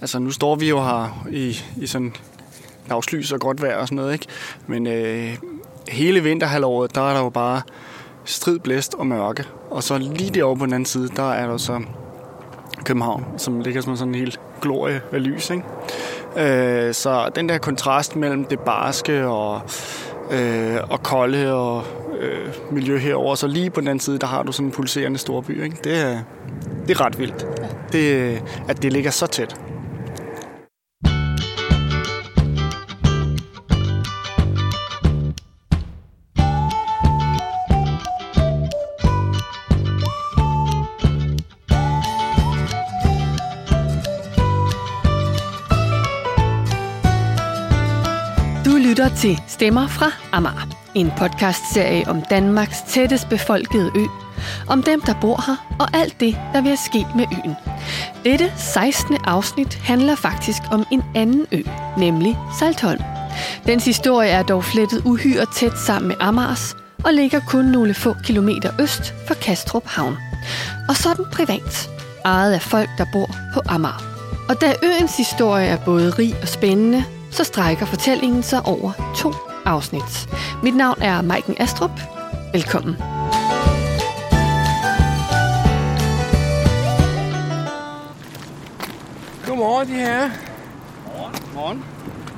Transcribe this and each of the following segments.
Altså nu står vi jo her i, i sådan dagslys og godt vejr og sådan noget, ikke? Men øh, hele vinterhalvåret, der er der jo bare strid, blæst og mørke. Og så lige derovre på den anden side, der er der så København, som ligger som sådan en helt glorie af lys, ikke? Øh, så den der kontrast mellem det barske og, øh, og kolde og øh, miljø herover, så lige på den anden side, der har du sådan en pulserende storby, ikke? Det er, det er ret vildt, det, at det ligger så tæt. Til Stemmer fra Amager. En podcastserie om Danmarks tættest befolkede ø. Om dem, der bor her, og alt det, der vil ske med øen. Dette 16. afsnit handler faktisk om en anden ø, nemlig Saltholm. Dens historie er dog flettet uhyre tæt sammen med Amagers, og ligger kun nogle få kilometer øst for Kastrup Havn. Og sådan privat, ejet af folk, der bor på Amager. Og da øens historie er både rig og spændende, så strækker fortællingen sig over to afsnit. Mit navn er Maiken Astrup. Velkommen. Godmorgen, de her. Morgen.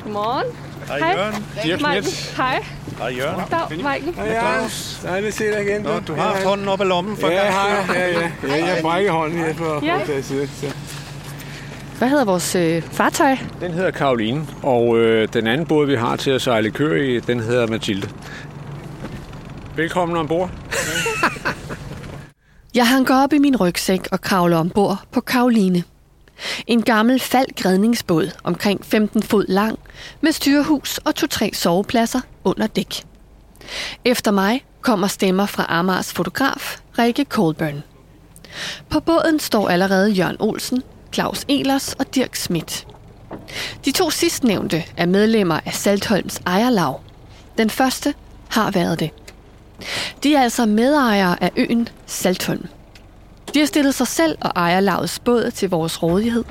Godmorgen. Hej, Jørgen. Dirk Schmidt. Hej. Hej, Jørgen. Dag, Maiken. Hej, Claus. Dejligt at se dig igen. Nå, du har haft hånden op i lommen for Ja, gang. jeg har. Ja, ja. ja jeg brækker hånden her for Ja. ja. at siden. Så. Hvad hedder vores øh, fartøj? Den hedder Karoline, og øh, den anden båd, vi har til at sejle køer i, den hedder Mathilde. Velkommen ombord. Jeg hanker op i min rygsæk og kravler ombord på Karoline. En gammel faldgrædningsbåd omkring 15 fod lang, med styrhus og to-tre sovepladser under dæk. Efter mig kommer stemmer fra Amars fotograf, Rikke Colburn. På båden står allerede Jørgen Olsen, Claus Elers og Dirk Schmidt. De to sidstnævnte er medlemmer af Saltholms ejerlag. Den første har været det. De er altså medejere af øen Saltholm. De har stillet sig selv og ejerlagets båd til vores rådighed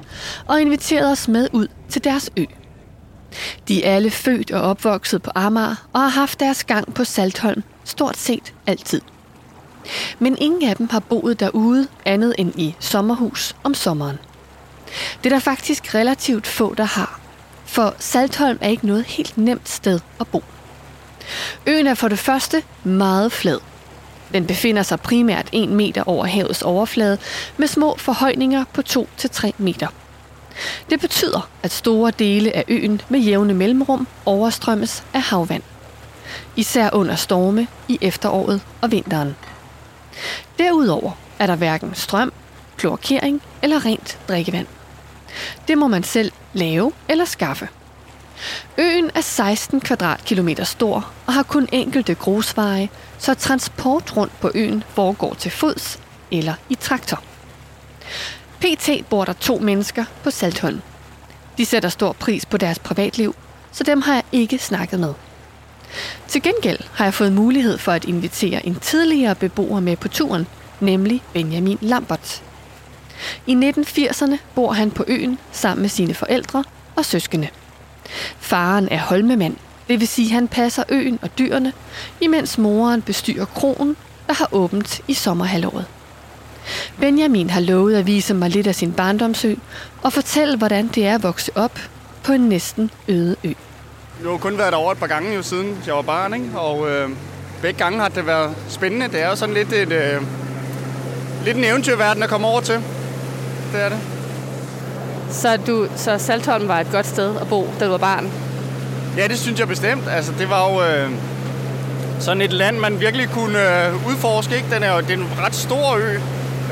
og inviteret os med ud til deres ø. De er alle født og opvokset på Amager og har haft deres gang på Saltholm stort set altid. Men ingen af dem har boet derude andet end i sommerhus om sommeren. Det er der faktisk relativt få, der har, for Saltholm er ikke noget helt nemt sted at bo. Øen er for det første meget flad. Den befinder sig primært 1 meter over havets overflade med små forhøjninger på 2-3 meter. Det betyder, at store dele af øen med jævne mellemrum overstrømmes af havvand. Især under storme i efteråret og vinteren. Derudover er der hverken strøm, kloakering eller rent drikkevand. Det må man selv lave eller skaffe. Øen er 16 kvadratkilometer stor og har kun enkelte grusveje, så transport rundt på øen foregår til fods eller i traktor. PT bor der to mennesker på Saltholm. De sætter stor pris på deres privatliv, så dem har jeg ikke snakket med. Til gengæld har jeg fået mulighed for at invitere en tidligere beboer med på turen, nemlig Benjamin Lambert. I 1980'erne bor han på øen sammen med sine forældre og søskende. Faren er holmemand, det vil sige, at han passer øen og dyrene, imens moren bestyrer kronen, der har åbent i sommerhalvåret. Benjamin har lovet at vise mig lidt af sin barndomsø og fortælle, hvordan det er at vokse op på en næsten øde ø. Jeg har kun været derovre et par gange jo, siden jeg var barn, ikke? og øh, begge gange har det været spændende. Det er jo sådan lidt, et, øh, lidt en eventyrverden at komme over til. Det er det. Så, du, så Saltholm var et godt sted at bo, da du var barn? Ja, det synes jeg bestemt. Altså, det var jo øh, sådan et land, man virkelig kunne øh, udforske. Ikke? Den er jo det er en ret stor ø,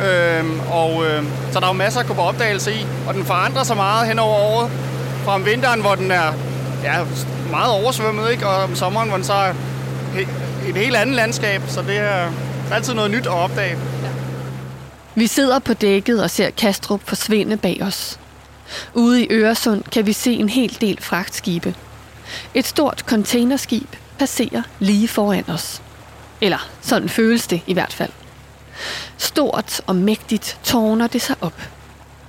øh, og øh, så der er jo masser at gå på opdagelse i. Og den forandrer sig meget hen over året. Fra om vinteren, hvor den er ja, meget oversvømmet, ikke? og om sommeren, hvor den så er he- et helt andet landskab. Så det er altid noget nyt at opdage. Vi sidder på dækket og ser Kastrup forsvinde bag os. Ude i Øresund kan vi se en hel del fragtskibe. Et stort containerskib passerer lige foran os. Eller sådan føles det i hvert fald. Stort og mægtigt tårner det sig op.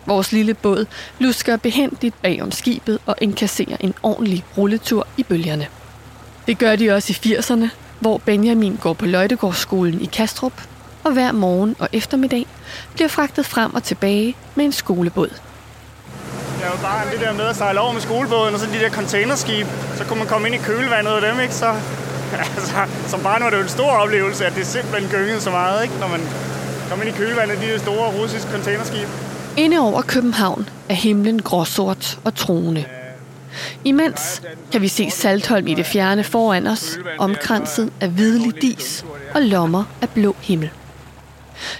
Vores lille båd lusker behendigt bag om skibet og inkasserer en ordentlig rulletur i bølgerne. Det gør de også i 80'erne, hvor Benjamin går på Løjtegårdsskolen i Kastrup, og hver morgen og eftermiddag bliver fragtet frem og tilbage med en skolebåd. Det er jo bare det der med at sejle over med skolebåden og så de der containerskib. Så kunne man komme ind i kølvandet af dem, ikke? Så, altså, som barn var det jo en stor oplevelse, at det simpelthen gyngede så meget, ikke? Når man kom ind i kølvandet af de der store russiske containerskib. Inde over København er himlen gråsort og troende. Imens kan vi se Saltholm i det fjerne foran os, omkranset af hvidlig dis og lommer af blå himmel.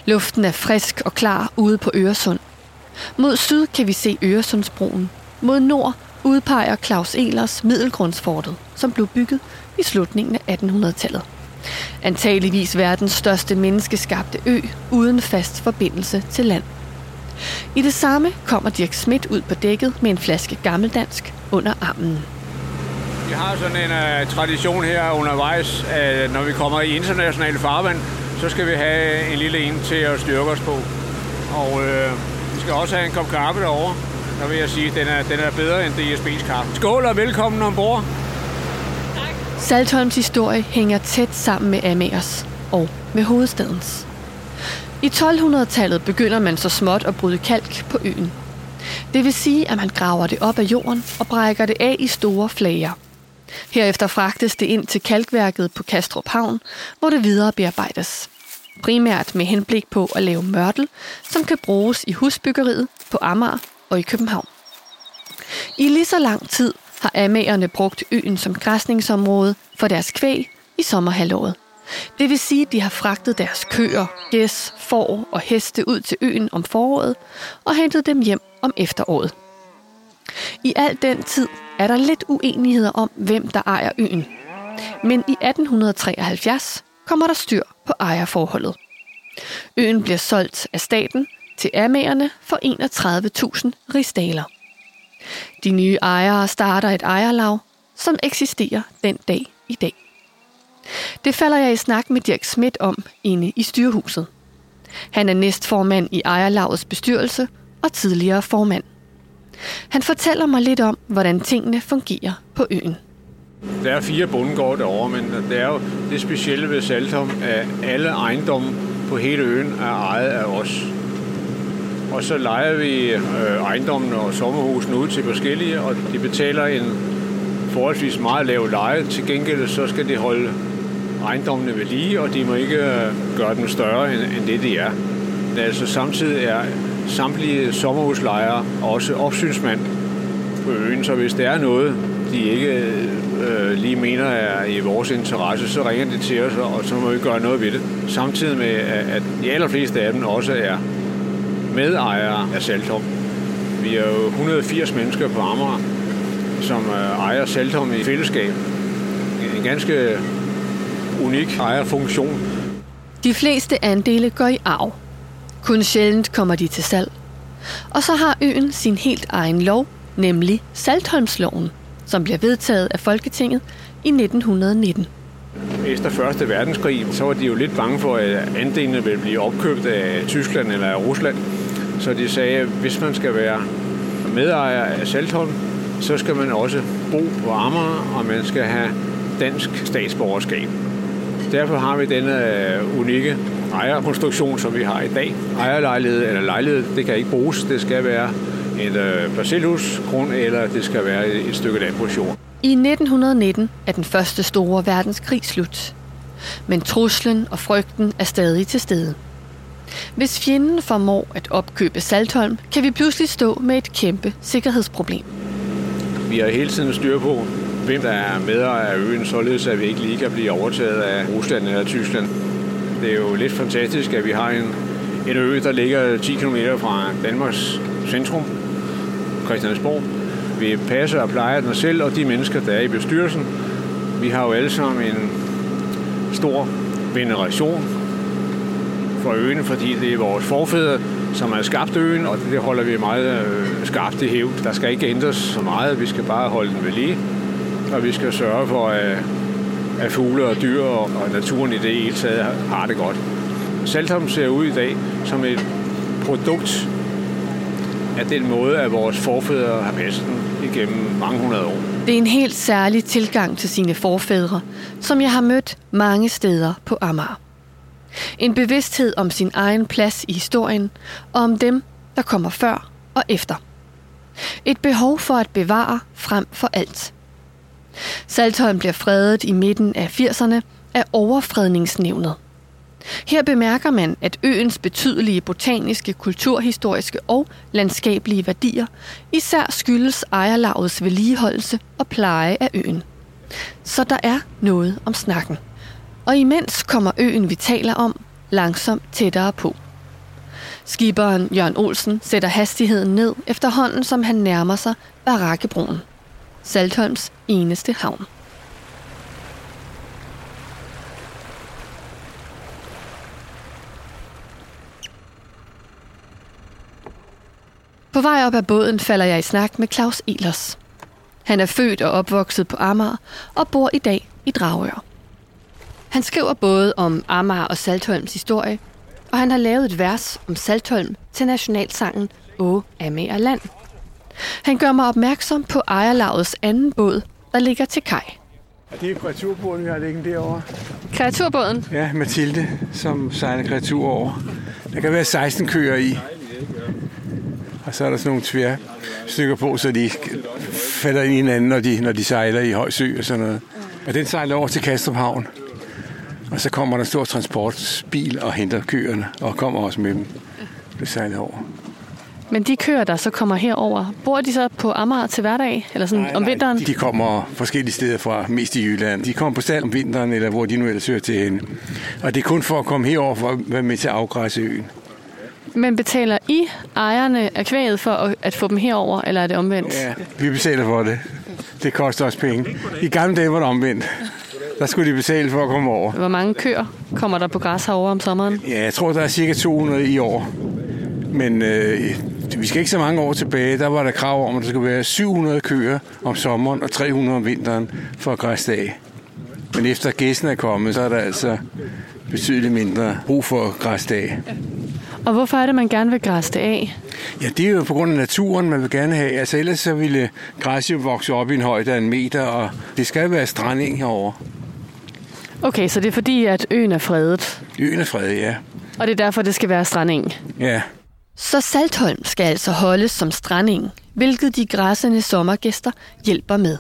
Luften er frisk og klar ude på Øresund. Mod syd kan vi se Øresundsbroen. Mod nord udpeger Claus Elers Middelgrundsfortet, som blev bygget i slutningen af 1800-tallet. Antageligvis verdens største menneskeskabte ø uden fast forbindelse til land. I det samme kommer Dirk Schmidt ud på dækket med en flaske gammeldansk under armen. Vi har sådan en uh, tradition her undervejs, at når vi kommer i internationale farvand, så skal vi have en lille en til at styrke os på. Og uh, vi skal også have en kop kaffe derovre. Der vil jeg sige, at den er, den er bedre end DSB's kaffe. Skål og velkommen ombord. Saltholms historie hænger tæt sammen med Amagers og med hovedstadens. I 1200-tallet begynder man så småt at bryde kalk på øen. Det vil sige, at man graver det op af jorden og brækker det af i store flager. Herefter fragtes det ind til kalkværket på Kastrup Havn, hvor det videre bearbejdes. Primært med henblik på at lave mørtel, som kan bruges i husbyggeriet på Amager og i København. I lige så lang tid har amagerne brugt øen som græsningsområde for deres kvæg i sommerhalvåret. Det vil sige, at de har fragtet deres køer, gæs, får og heste ud til øen om foråret og hentet dem hjem om efteråret. I al den tid er der lidt uenigheder om, hvem der ejer øen. Men i 1873 kommer der styr på ejerforholdet. Øen bliver solgt af staten til amagerne for 31.000 rigsdaler. De nye ejere starter et ejerlag, som eksisterer den dag i dag. Det falder jeg i snak med Dirk Schmidt om inde i styrehuset. Han er næstformand i ejerlagets bestyrelse og tidligere formand. Han fortæller mig lidt om, hvordan tingene fungerer på øen. Der er fire bundgårde derovre, men det er jo det specielle ved Saltholm, at alle ejendomme på hele øen er ejet af os. Og så leger vi øh, ejendommen og sommerhusene ud til forskellige, og de betaler en forholdsvis meget lav leje. Til gengæld så skal de holde ejendommene ved lige, og de må ikke øh, gøre dem større end, end det, de er. Men altså samtidig er samtlige sommerhuslejere også opsynsmand på øen, så hvis der er noget, de ikke øh, lige mener er i vores interesse, så ringer de til os, og så må vi gøre noget ved det. Samtidig med, at de allerfleste af dem også er medejere af Saltholm. Vi er jo 180 mennesker på Amager, som øh, ejer Saltholm i fællesskab. En ganske unik ejerfunktion. De fleste andele går i arv. Kun sjældent kommer de til salg. Og så har øen sin helt egen lov, nemlig Saltholmsloven, som bliver vedtaget af Folketinget i 1919. Efter 1. verdenskrig, så var de jo lidt bange for, at andelene ville blive opkøbt af Tyskland eller af Rusland. Så de sagde, at hvis man skal være medejer af Saltholm, så skal man også bo på Amager, og man skal have dansk statsborgerskab. Derfor har vi denne øh, unikke ejerkonstruktion, som vi har i dag. Ejerlejlighed eller lejlighed, det kan ikke bruges. Det skal være et øh, parcelhusgrund, eller det skal være et stykke landbrugsjord. I 1919 er den første store verdenskrig slut. Men truslen og frygten er stadig til stede. Hvis fjenden formår at opkøbe Saltholm, kan vi pludselig stå med et kæmpe sikkerhedsproblem. Vi har hele tiden styr på, hvem der er medejer af øen, således at vi ikke lige kan blive overtaget af Rusland eller Tyskland. Det er jo lidt fantastisk, at vi har en, en ø, der ligger 10 km fra Danmarks centrum, Christiansborg. Vi passer og plejer den selv, og de mennesker, der er i bestyrelsen, vi har jo alle sammen en stor veneration for øen, fordi det er vores forfædre, som har skabt øen, og det holder vi meget øh, skarpt i hæv. Der skal ikke ændres så meget, vi skal bare holde den ved lige, og vi skal sørge for, at, at fugle og dyr og, naturen i det hele taget har det godt. Saltholm ser ud i dag som et produkt af den måde, at vores forfædre har passet den igennem mange hundrede år. Det er en helt særlig tilgang til sine forfædre, som jeg har mødt mange steder på Amager. En bevidsthed om sin egen plads i historien, og om dem, der kommer før og efter. Et behov for at bevare frem for alt. Saltholm bliver fredet i midten af 80'erne af overfredningsnævnet. Her bemærker man, at øens betydelige botaniske, kulturhistoriske og landskabelige værdier især skyldes ejerlavets vedligeholdelse og pleje af øen. Så der er noget om snakken. Og imens kommer øen, vi taler om, langsomt tættere på. Skiberen Jørgen Olsen sætter hastigheden ned efterhånden, som han nærmer sig Barakkebroen. Saltholms eneste havn. På vej op ad båden falder jeg i snak med Claus Elers. Han er født og opvokset på Amager og bor i dag i Dragør. Han skriver både om Amager og Saltholms historie, og han har lavet et vers om Saltholm til nationalsangen Å Amager Land. Han gør mig opmærksom på ejerlavets anden båd, der ligger til kaj. Ja, det er kreaturbåden, vi har liggende derovre. Kreaturbåden? Ja, Mathilde, som sejler kreatur over. Der kan være 16 køer i. Og så er der sådan nogle tvær stykker på, så de falder ind i hinanden, når de, når de sejler i høj sø og sådan noget. Og den sejler over til Kastrup Havn. Og så kommer der en stor transportbil og henter køerne, og kommer også med dem. Det sejler over. Men de køer, der så kommer herover, bor de så på Amager til hverdag? Eller sådan nej, om nej, vinteren? De kommer forskellige steder fra, mest i Jylland. De kommer på stald om vinteren, eller hvor de nu ellers hører til hende. Og det er kun for at komme herover for at være med til at afgræsse øen. Men betaler I ejerne af kvæget for at få dem herover, eller er det omvendt? Ja, vi betaler for det. Det koster også penge. I gamle dage var det omvendt. Der skulle de betale for at komme over. Hvor mange køer kommer der på græs herovre om sommeren? Ja, jeg tror, der er cirka 200 i år. Men øh, vi skal ikke så mange år tilbage. Der var der krav om, at der skulle være 700 køer om sommeren og 300 om vinteren for græsdag. Men efter gæsten er kommet, så er der altså betydeligt mindre brug for græsdag. Og hvorfor er det, man gerne vil græse det af? Ja, det er jo på grund af naturen, man vil gerne have. Altså ellers så ville græs jo vokse op i en højde af en meter, og det skal være stranding herovre. Okay, så det er fordi, at øen er fredet? Øen er fredet, ja. Og det er derfor, det skal være stranding? Ja. Så Saltholm skal altså holdes som stranding, hvilket de græssende sommergæster hjælper med.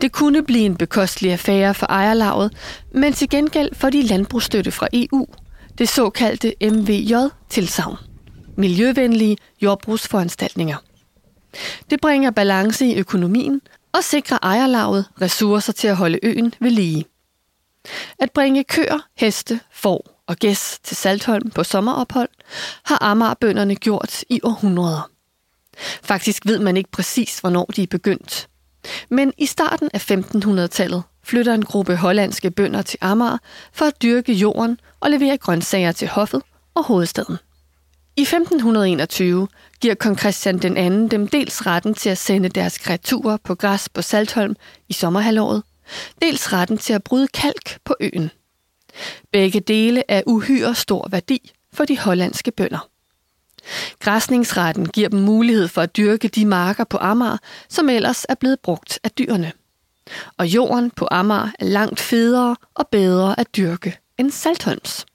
Det kunne blive en bekostelig affære for ejerlaget, men til gengæld får de landbrugsstøtte fra EU, det såkaldte MVJ-tilsavn. Miljøvenlige jordbrugsforanstaltninger. Det bringer balance i økonomien og sikrer ejerlaget ressourcer til at holde øen ved lige. At bringe køer, heste, får og gæs til Saltholm på sommerophold har Amagerbønderne gjort i århundreder. Faktisk ved man ikke præcis, hvornår de er begyndt. Men i starten af 1500-tallet flytter en gruppe hollandske bønder til Amager for at dyrke jorden og levere grøntsager til hoffet og hovedstaden. I 1521 giver kong Christian den anden dem dels retten til at sende deres kreaturer på græs på Saltholm i sommerhalvåret, dels retten til at bryde kalk på øen. Begge dele er uhyre stor værdi for de hollandske bønder. Græsningsretten giver dem mulighed for at dyrke de marker på Amager, som ellers er blevet brugt af dyrene. Og jorden på Amager er langt federe og bedre at dyrke end Saltholms.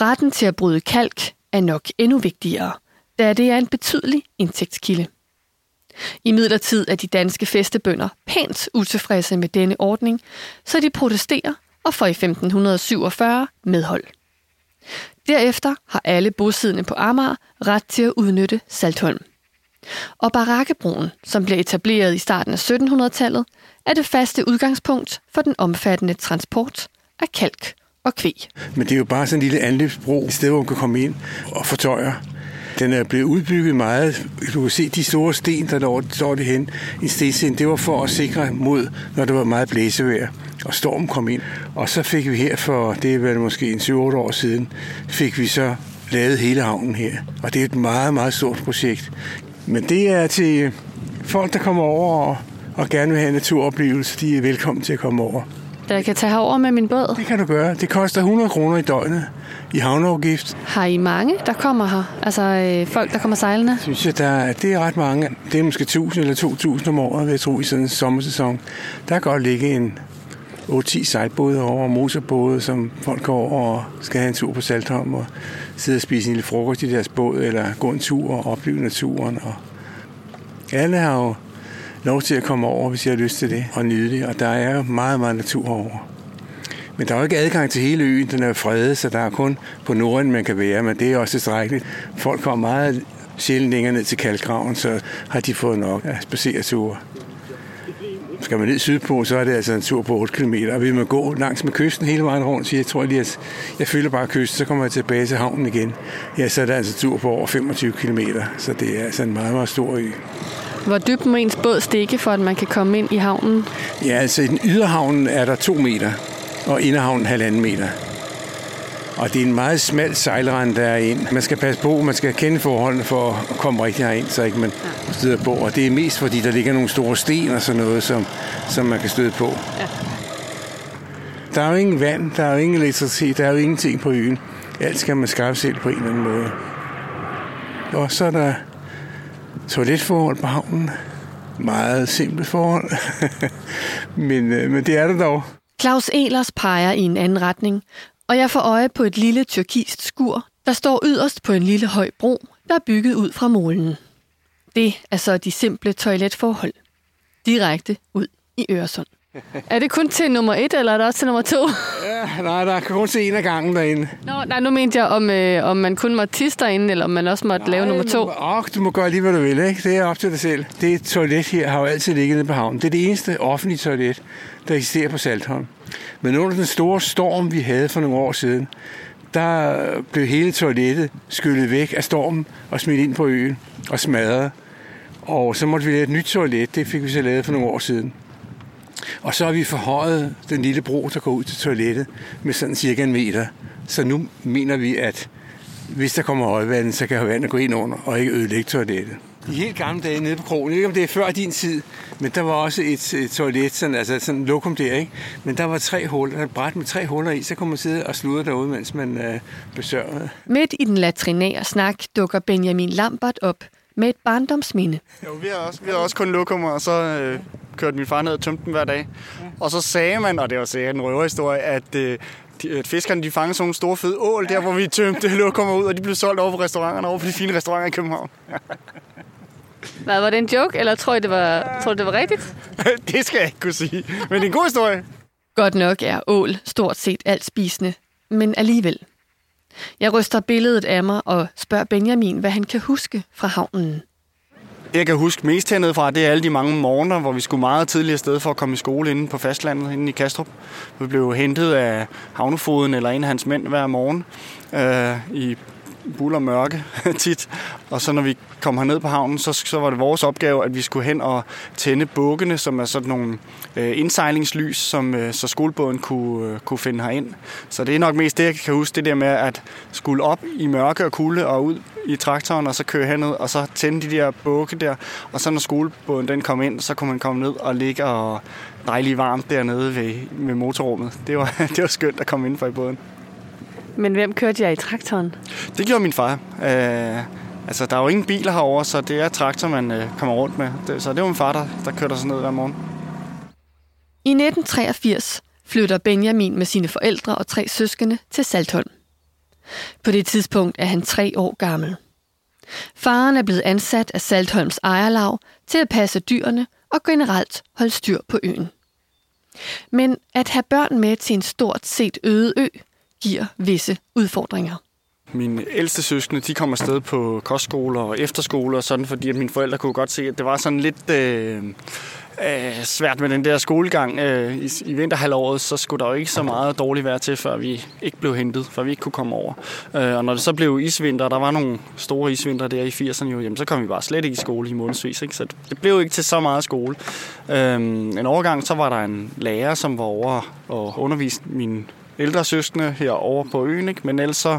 Retten til at bryde kalk er nok endnu vigtigere, da det er en betydelig indtægtskilde. I midlertid er de danske festebønder pænt utilfredse med denne ordning, så de protesterer og får i 1547 medhold. Derefter har alle bosiddende på Amager ret til at udnytte Saltholm. Og Barakkebroen, som blev etableret i starten af 1700-tallet, er det faste udgangspunkt for den omfattende transport af kalk og kvæg. Men det er jo bare sådan en lille anløbsbro, et sted, hvor man kan komme ind og fortøjer. Den er blevet udbygget meget. Du kan se de store sten, der lå, står det hen i stensen. Det var for at sikre mod, når der var meget blæsevejr og stormen kom ind. Og så fik vi her for, det er måske en 7-8 år siden, fik vi så lavet hele havnen her. Og det er et meget, meget stort projekt. Men det er til folk, der kommer over og, og gerne vil have en naturoplevelse. De er velkommen til at komme over. jeg kan tage herover med min båd? Det kan du gøre. Det koster 100 kroner i døgnet i havneafgift. Har I mange, der kommer her? Altså øh, folk, der kommer sejlende? Synes jeg, der er, det er ret mange. Det er måske 1000 eller 2000 om året, vil jeg tro, i sådan en sommersæson. Der kan godt ligge en 8-10 sejlbåde over, og motorbåde, som folk går over og skal have en tur på Saltholm og sidde og spise en lille frokost i deres båd, eller gå en tur og opleve naturen. Og alle har jo lov til at komme over, hvis jeg har lyst til det, og nyde det. Og der er jo meget, meget natur over. Men der er jo ikke adgang til hele øen, den er fredet, så der er kun på Norden, man kan være, men det er også tilstrækkeligt. Folk kommer meget sjældent længere ned til Kalkgraven, så har de fået nok af spacereture. Skal man ned sydpå, så er det altså en tur på 8 km, og vil man gå langs med kysten hele vejen rundt, så jeg tror lige, at jeg følger bare kysten, så kommer jeg tilbage til havnen igen. Ja, så er det altså en tur på over 25 km, så det er altså en meget, meget stor ø. Hvor dybt må ens båd stikke, for at man kan komme ind i havnen? Ja, altså i den yderhavnen er der to meter, og inderhavnen halvanden meter. Og det er en meget smal sejlrand, der er ind. Man skal passe på, man skal kende forholdene for at komme rigtig herind, så ikke man støder på. Og det er mest fordi, der ligger nogle store sten og sådan noget, som, som man kan støde på. Ja. Der er jo ingen vand, der er jo ingen elektricitet, der er jo ingenting på øen. Alt skal man skaffe selv på en eller anden måde. Og så er der toiletforhold på havnen. Meget simpelt forhold. men, øh, men det er der dog. Claus Elers peger i en anden retning, og jeg får øje på et lille tyrkist skur, der står yderst på en lille høj bro, der er bygget ud fra målen. Det er så de simple toiletforhold. Direkte ud i Øresund. Er det kun til nummer et, eller er det også til nummer to? Ja, nej, der er kun til en af gangen derinde. Nå, nej, nu mente jeg, om, øh, om man kun måtte tisse derinde, eller om man også måtte nej, lave nummer to. Åh, du må gøre lige, hvad du vil, ikke? Det er op til dig selv. Det toilet her har jo altid ligget nede på havnen. Det er det eneste offentlige toilet, der eksisterer på Saltholm. Men under den store storm, vi havde for nogle år siden, der blev hele toilettet skyllet væk af stormen og smidt ind på øen og smadret. Og så måtte vi lave et nyt toilet. Det fik vi så lavet for nogle år siden. Og så har vi forhøjet den lille bro, der går ud til toilettet, med sådan cirka en meter. Så nu mener vi, at hvis der kommer højvand, så kan vandet gå ind under og ikke ødelægge toilettet. De helt gamle dage nede på krogen, ikke om det er før din tid, men der var også et, et toilet, sådan, altså sådan lokum der, ikke? Men der var tre huller, der et bræt med tre huller i, så kunne man sidde og sludre derude, mens man øh, besørgede. Midt i den latrinære snak dukker Benjamin Lambert op med et barndomsminde. Jo, vi har også, vi har også kun lokummer, og så øh, kørte min far ned og tømte dem hver dag. Og så sagde man, og det var sikkert en røverhistorie, at, øh, de, at fiskerne de fangede sådan nogle store fede ål, der hvor vi tømte lokummer ud, og de blev solgt over på restauranterne, over på de fine restauranter i København. Hvad, var det en joke, eller tror I, det var, tror I, det var rigtigt? det skal jeg ikke kunne sige, men det er en god historie. Godt nok er ål stort set alt spisende, men alligevel. Jeg ryster billedet af mig og spørger Benjamin, hvad han kan huske fra havnen. Det, jeg kan huske mest hernede fra, det er alle de mange morgener, hvor vi skulle meget tidligere sted for at komme i skole inde på fastlandet, inde i Kastrup. Vi blev hentet af havnefoden eller en af hans mænd hver morgen øh, i buller mørke tit. Og så når vi kom herned på havnen, så, så var det vores opgave, at vi skulle hen og tænde bukkene, som er sådan nogle øh, indsejlingslys, som øh, så skolebåden kunne, øh, kunne finde herind. Så det er nok mest det, jeg kan huske, det der med at skulle op i mørke og kulde og ud i traktoren, og så køre herned, og så tænde de der bukke der. Og så når skolebåden den kom ind, så kunne man komme ned og ligge og dejligt varmt dernede ved, ved motorrummet. Det var, det var skønt at komme ind for i båden. Men hvem kørte jeg i traktoren? Det gjorde min far. Øh, altså, der er jo ingen biler herover, så det er traktor, man øh, kommer rundt med. Det, så det var min far, der, der kørte os ned hver morgen. I 1983 flytter Benjamin med sine forældre og tre søskende til Saltholm. På det tidspunkt er han tre år gammel. Faren er blevet ansat af Saltholms ejerlag til at passe dyrene og generelt holde styr på øen. Men at have børn med til en stort set øde ø giver visse udfordringer. Mine ældste søskende, de kom afsted på kostskoler og efterskoler og sådan, fordi at mine forældre kunne godt se, at det var sådan lidt øh, øh, svært med den der skolegang. Øh, i, I vinterhalvåret, så skulle der jo ikke så meget dårligt være til, før vi ikke blev hentet, før vi ikke kunne komme over. Øh, og når det så blev isvinter, der var nogle store isvinter der i 80'erne, jo, jamen, så kom vi bare slet ikke i skole i månedsvis. Ikke? Så det blev ikke til så meget skole. Øh, en overgang, så var der en lærer, som var over og underviste mine ældre søskende herovre på øen, ikke? men ellers så,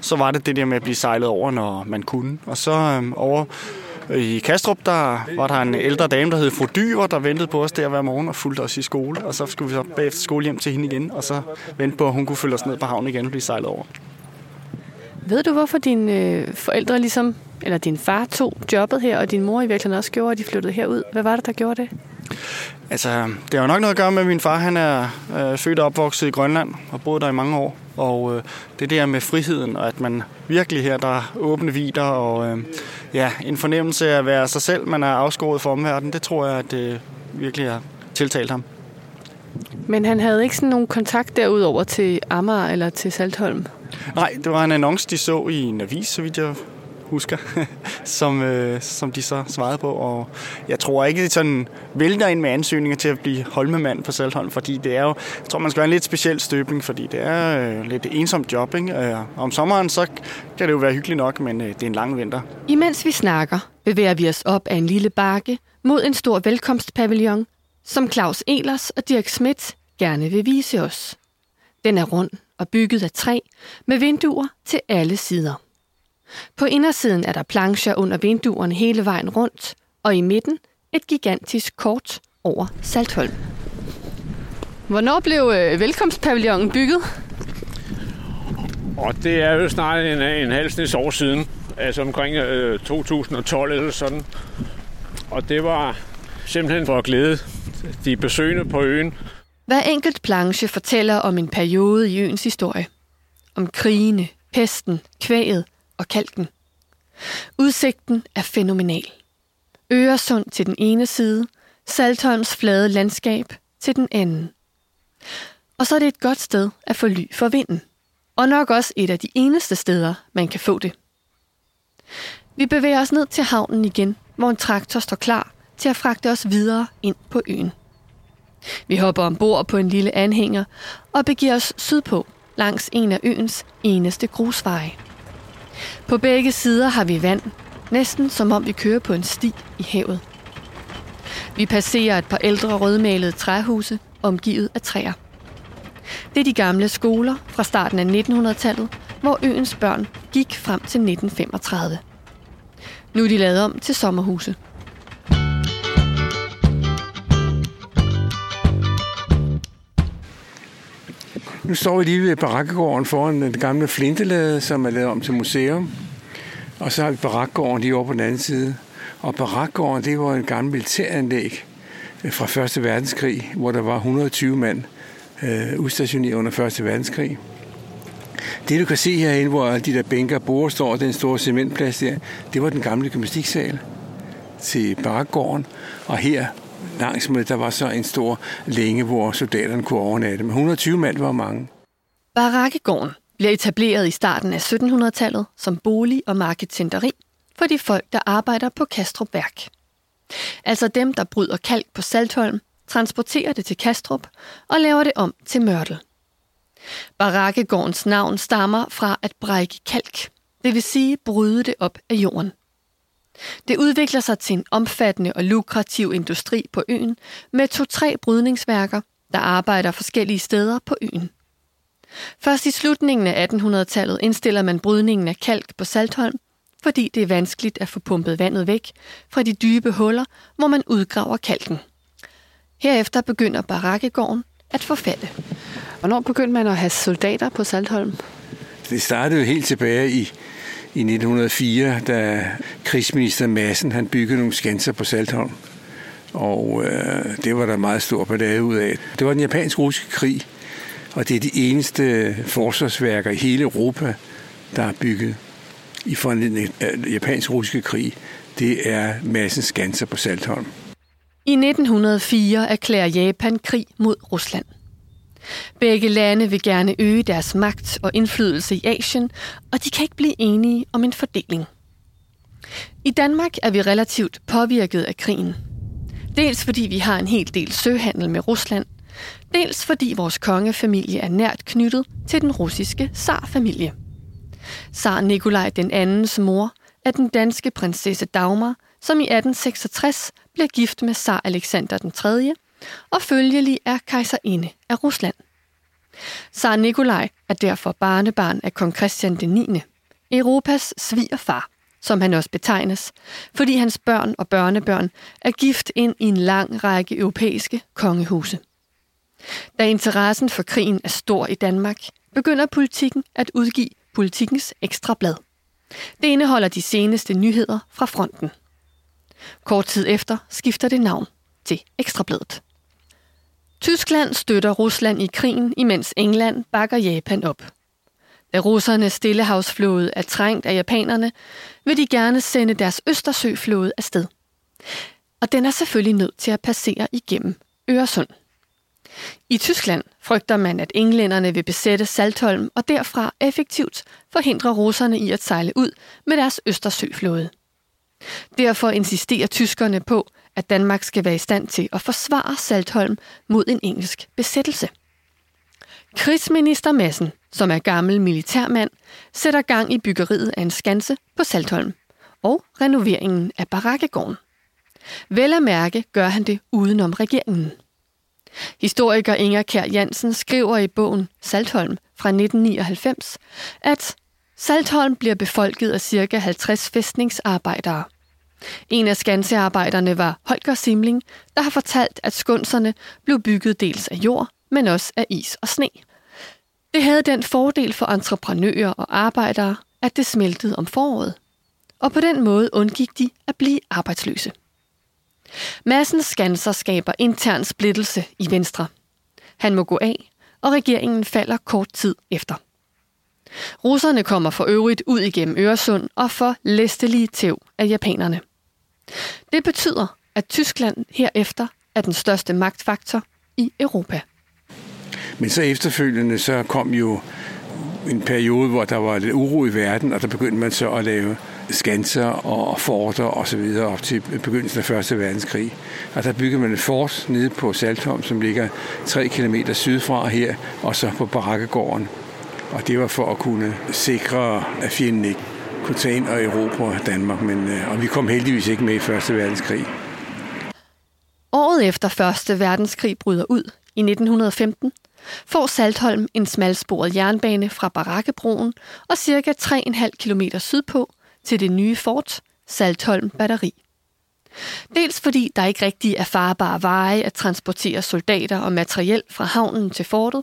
så var det det der med at blive sejlet over, når man kunne. Og så øhm, over I Kastrup, der var der en ældre dame, der hed Fru Dyver, der ventede på os der hver morgen og fulgte os i skole. Og så skulle vi så bagefter skole hjem til hende igen, og så vente på, at hun kunne følge os ned på havnen igen og blive sejlet over. Ved du, hvorfor dine øh, forældre ligesom, eller din far tog jobbet her, og din mor i virkeligheden også gjorde, at de flyttede herud? Hvad var det, der gjorde det? Altså, det har jo nok noget at gøre med, at min far han er øh, født og opvokset i Grønland og boet der i mange år. Og øh, det der med friheden, og at man virkelig her, der er åbne vider, og øh, ja, en fornemmelse af at være sig selv, man er afskåret for omverdenen, det tror jeg, at det virkelig har tiltalt ham. Men han havde ikke sådan nogen kontakt derudover til Amager eller til Saltholm? Nej, det var en annonce, de så i en avis, så vidt jeg husker, som, øh, som de så svarede på. Og jeg tror ikke, de sådan vælter ind med ansøgninger til at blive Holmemand på Saltholm, fordi det er jo, jeg tror, man skal være en lidt speciel støbning, fordi det er øh, lidt ensomt job. Ikke? Øh, om sommeren, så kan det jo være hyggeligt nok, men øh, det er en lang vinter. Imens vi snakker, bevæger vi os op ad en lille bakke mod en stor velkomstpavillon, som Claus Elers og Dirk Schmidt gerne vil vise os. Den er rund og bygget af træ med vinduer til alle sider. På indersiden er der plancher under vinduerne hele vejen rundt, og i midten et gigantisk kort over Saltholm. Hvornår blev øh, velkomstpavillonen bygget? Og det er jo snart en, en halv snes år siden, altså omkring øh, 2012 eller sådan. Og det var simpelthen for at glæde de besøgende på øen. Hver enkelt planche fortæller om en periode i øens historie. Om krigene, pesten, kvæget og kalken. Udsigten er fænomenal. Øresund til den ene side, Saltholms flade landskab til den anden. Og så er det et godt sted at få ly for vinden. Og nok også et af de eneste steder, man kan få det. Vi bevæger os ned til havnen igen, hvor en traktor står klar til at fragte os videre ind på øen. Vi hopper ombord på en lille anhænger og begiver os sydpå langs en af øens eneste grusveje. På begge sider har vi vand, næsten som om vi kører på en sti i havet. Vi passerer et par ældre rødmalede træhuse, omgivet af træer. Det er de gamle skoler fra starten af 1900-tallet, hvor øens børn gik frem til 1935. Nu er de lavet om til sommerhuse. Nu står vi lige ved barakkegården foran den gamle flintelade, som er lavet om til museum. Og så har vi barakkegården lige over på den anden side. Og barakkegården, det var en gammel militæranlæg øh, fra 1. verdenskrig, hvor der var 120 mand øh, udstationeret under 1. verdenskrig. Det du kan se herinde, hvor alle de der bænker og borde står, den store cementplads der, det var den gamle gymnastiksal til Barakgården. Og her langs med, der var så en stor længe, hvor soldaterne kunne overnatte. Men 120 mand var mange. Barakkegården bliver etableret i starten af 1700-tallet som bolig- og marketenteri for de folk, der arbejder på Kastrup Værk. Altså dem, der bryder kalk på Saltholm, transporterer det til Kastrup og laver det om til mørtel. Barakkegårdens navn stammer fra at brække kalk, det vil sige bryde det op af jorden. Det udvikler sig til en omfattende og lukrativ industri på øen med to-tre brydningsværker, der arbejder forskellige steder på øen. Først i slutningen af 1800-tallet indstiller man brydningen af kalk på Saltholm, fordi det er vanskeligt at få pumpet vandet væk fra de dybe huller, hvor man udgraver kalken. Herefter begynder barakkegården at forfalde. Hvornår begyndte man at have soldater på Saltholm? Det startede jo helt tilbage i, i 1904, da krigsminister Madsen han byggede nogle skanser på Saltholm. Og øh, det var der meget stor ballade ud af. Det var den japansk-russiske krig, og det er de eneste forsvarsværker i hele Europa, der er bygget i foranledning af den japansk-russiske krig. Det er Madsens skanser på Saltholm. I 1904 erklærer Japan krig mod Rusland. Begge lande vil gerne øge deres magt og indflydelse i Asien, og de kan ikke blive enige om en fordeling. I Danmark er vi relativt påvirket af krigen. Dels fordi vi har en hel del søhandel med Rusland, dels fordi vores kongefamilie er nært knyttet til den russiske zarfamilie. Zar Nikolaj den andens mor er den danske prinsesse Dagmar, som i 1866 blev gift med zar Alexander den 3., og følgelig er kejserinde af Rusland. Zar Nikolaj er derfor barnebarn af kong Christian den 9., Europas svigerfar, som han også betegnes, fordi hans børn og børnebørn er gift ind i en lang række europæiske kongehuse. Da interessen for krigen er stor i Danmark, begynder politikken at udgive politikens ekstrablad. Det indeholder de seneste nyheder fra fronten. Kort tid efter skifter det navn til Ekstrabladet. Tyskland støtter Rusland i krigen, imens England bakker Japan op. Da russernes stillehavsflåde er trængt af japanerne, vil de gerne sende deres Østersøflåde afsted. Og den er selvfølgelig nødt til at passere igennem Øresund. I Tyskland frygter man, at englænderne vil besætte Saltholm og derfra effektivt forhindre russerne i at sejle ud med deres Østersøflåde. Derfor insisterer tyskerne på, at Danmark skal være i stand til at forsvare Saltholm mod en engelsk besættelse. Krigsminister Madsen, som er gammel militærmand, sætter gang i byggeriet af en skanse på Saltholm og renoveringen af barakkegården. Vel at mærke gør han det udenom regeringen. Historiker Inger Kær Jansen skriver i bogen Saltholm fra 1999, at Saltholm bliver befolket af ca. 50 fæstningsarbejdere. En af skansearbejderne var Holger Simling, der har fortalt, at skunserne blev bygget dels af jord, men også af is og sne. Det havde den fordel for entreprenører og arbejdere, at det smeltede om foråret. Og på den måde undgik de at blive arbejdsløse. Massens skanser skaber intern splittelse i Venstre. Han må gå af, og regeringen falder kort tid efter. Russerne kommer for øvrigt ud igennem Øresund og får læstelige tæv af japanerne. Det betyder, at Tyskland herefter er den største magtfaktor i Europa. Men så efterfølgende, så kom jo en periode, hvor der var lidt uro i verden, og der begyndte man så at lave skanser og forter og så videre op til begyndelsen af 1. verdenskrig. Og der byggede man et fort nede på Saltholm, som ligger 3 km sydfra her, og så på Barakkegården. Og det var for at kunne sikre, at fjenden ikke kunne tage ind og Europa Danmark, men, øh, og vi kom heldigvis ikke med i Første verdenskrig. Året efter Første verdenskrig bryder ud i 1915, får Saltholm en smalsporet jernbane fra Barakkebroen og cirka 3,5 km sydpå til det nye fort, Saltholm Batteri. Dels fordi der ikke rigtig er farbare veje at transportere soldater og materiel fra havnen til fortet,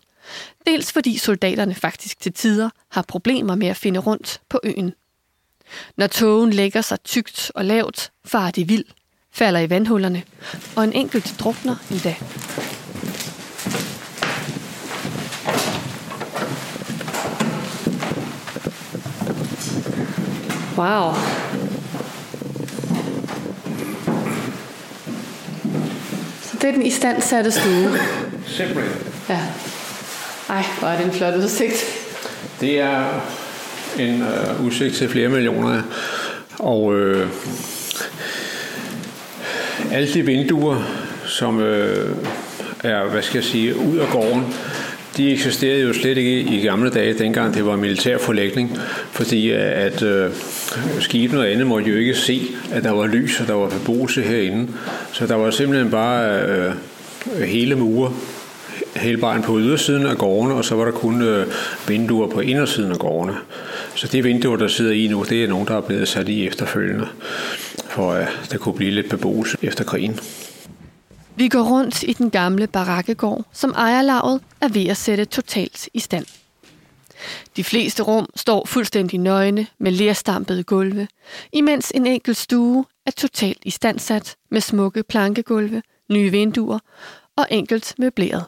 dels fordi soldaterne faktisk til tider har problemer med at finde rundt på øen. Når togen lægger sig tykt og lavt, farer de vild, falder i vandhullerne, og en enkelt drukner endda. Wow. Så det er den istandsatte stue. Simpelthen. Ja. Ej, hvor er det en flot udsigt. Det er en øh, udsigt til flere millioner. Og øh, alle de vinduer, som øh, er, hvad skal jeg sige, ud af gården, de eksisterede jo slet ikke i gamle dage, dengang det var militær forlægning, fordi øh, at øh, skibene og andet måtte jo ikke se, at der var lys og der var beboelse herinde. Så der var simpelthen bare øh, hele mure hele vejen på ydersiden af gårdene, og så var der kun øh, vinduer på indersiden af gårdene. Så de vinduer, der sidder i nu, det er nogen, der er blevet sat i efterfølgende, for at der kunne blive lidt beboelse efter krigen. Vi går rundt i den gamle barakkegård, som ejerlaget er ved at sætte totalt i stand. De fleste rum står fuldstændig nøgne med lerstampede gulve, imens en enkelt stue er totalt istandsat med smukke plankegulve, nye vinduer og enkelt møbleret.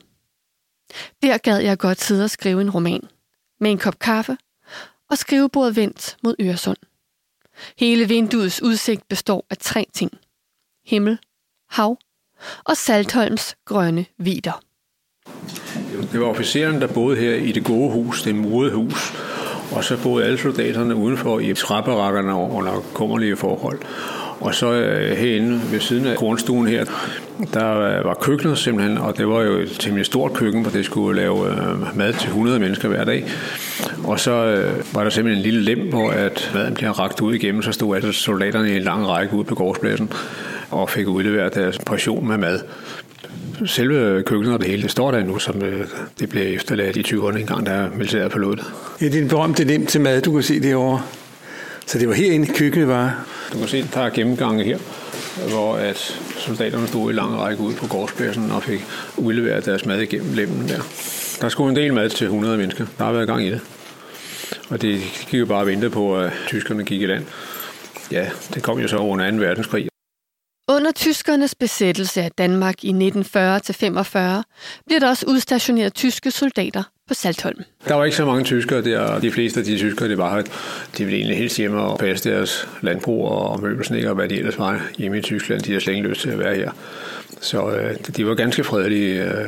Der gad jeg godt sidde og skrive en roman, med en kop kaffe og skrivebordet vendt mod Øresund. Hele vinduets udsigt består af tre ting. Himmel, hav og Saltholms grønne vider. Det var officeren, der boede her i det gode hus, det murede hus, og så boede alle soldaterne udenfor i træbarakkerne under kummerlige forhold. Og så øh, herinde ved siden af kornstuen her, der øh, var køkkenet simpelthen, og det var jo et temmelig stort køkken, hvor det skulle lave øh, mad til 100 mennesker hver dag. Og så øh, var der simpelthen en lille lem, hvor at maden bliver ragt ud igennem, så stod altså soldaterne i en lang række ude på gårdspladsen og fik udleveret deres portion med mad. Selve køkkenet og det hele, det står der nu, som øh, det blev efterladt i 20'erne, engang der militæret forlod det. Ja, det er en berømte lem til mad, du kan se det over. Så det var herinde i køkkenet var. Du kan se, der er gennemgange her, hvor at soldaterne stod i lang række ude på gårdspladsen og fik udleveret deres mad igennem lemmen der. Der skulle en del mad til 100 mennesker. Der har været gang i det. Og det gik jo bare og ventede på, at tyskerne gik i land. Ja, det kom jo så under 2. verdenskrig. Under tyskernes besættelse af Danmark i 1940-45 bliver der også udstationeret tyske soldater på Saltholm. Der var ikke så mange tyskere der, og de fleste af de tyskere, det var, at de ville egentlig helst hjemme og passe deres landbrug og møbelsnikker og hvad de ellers var hjemme i Tyskland. De har slet ikke lyst til at være her. Så øh, de var ganske fredelige. Øh.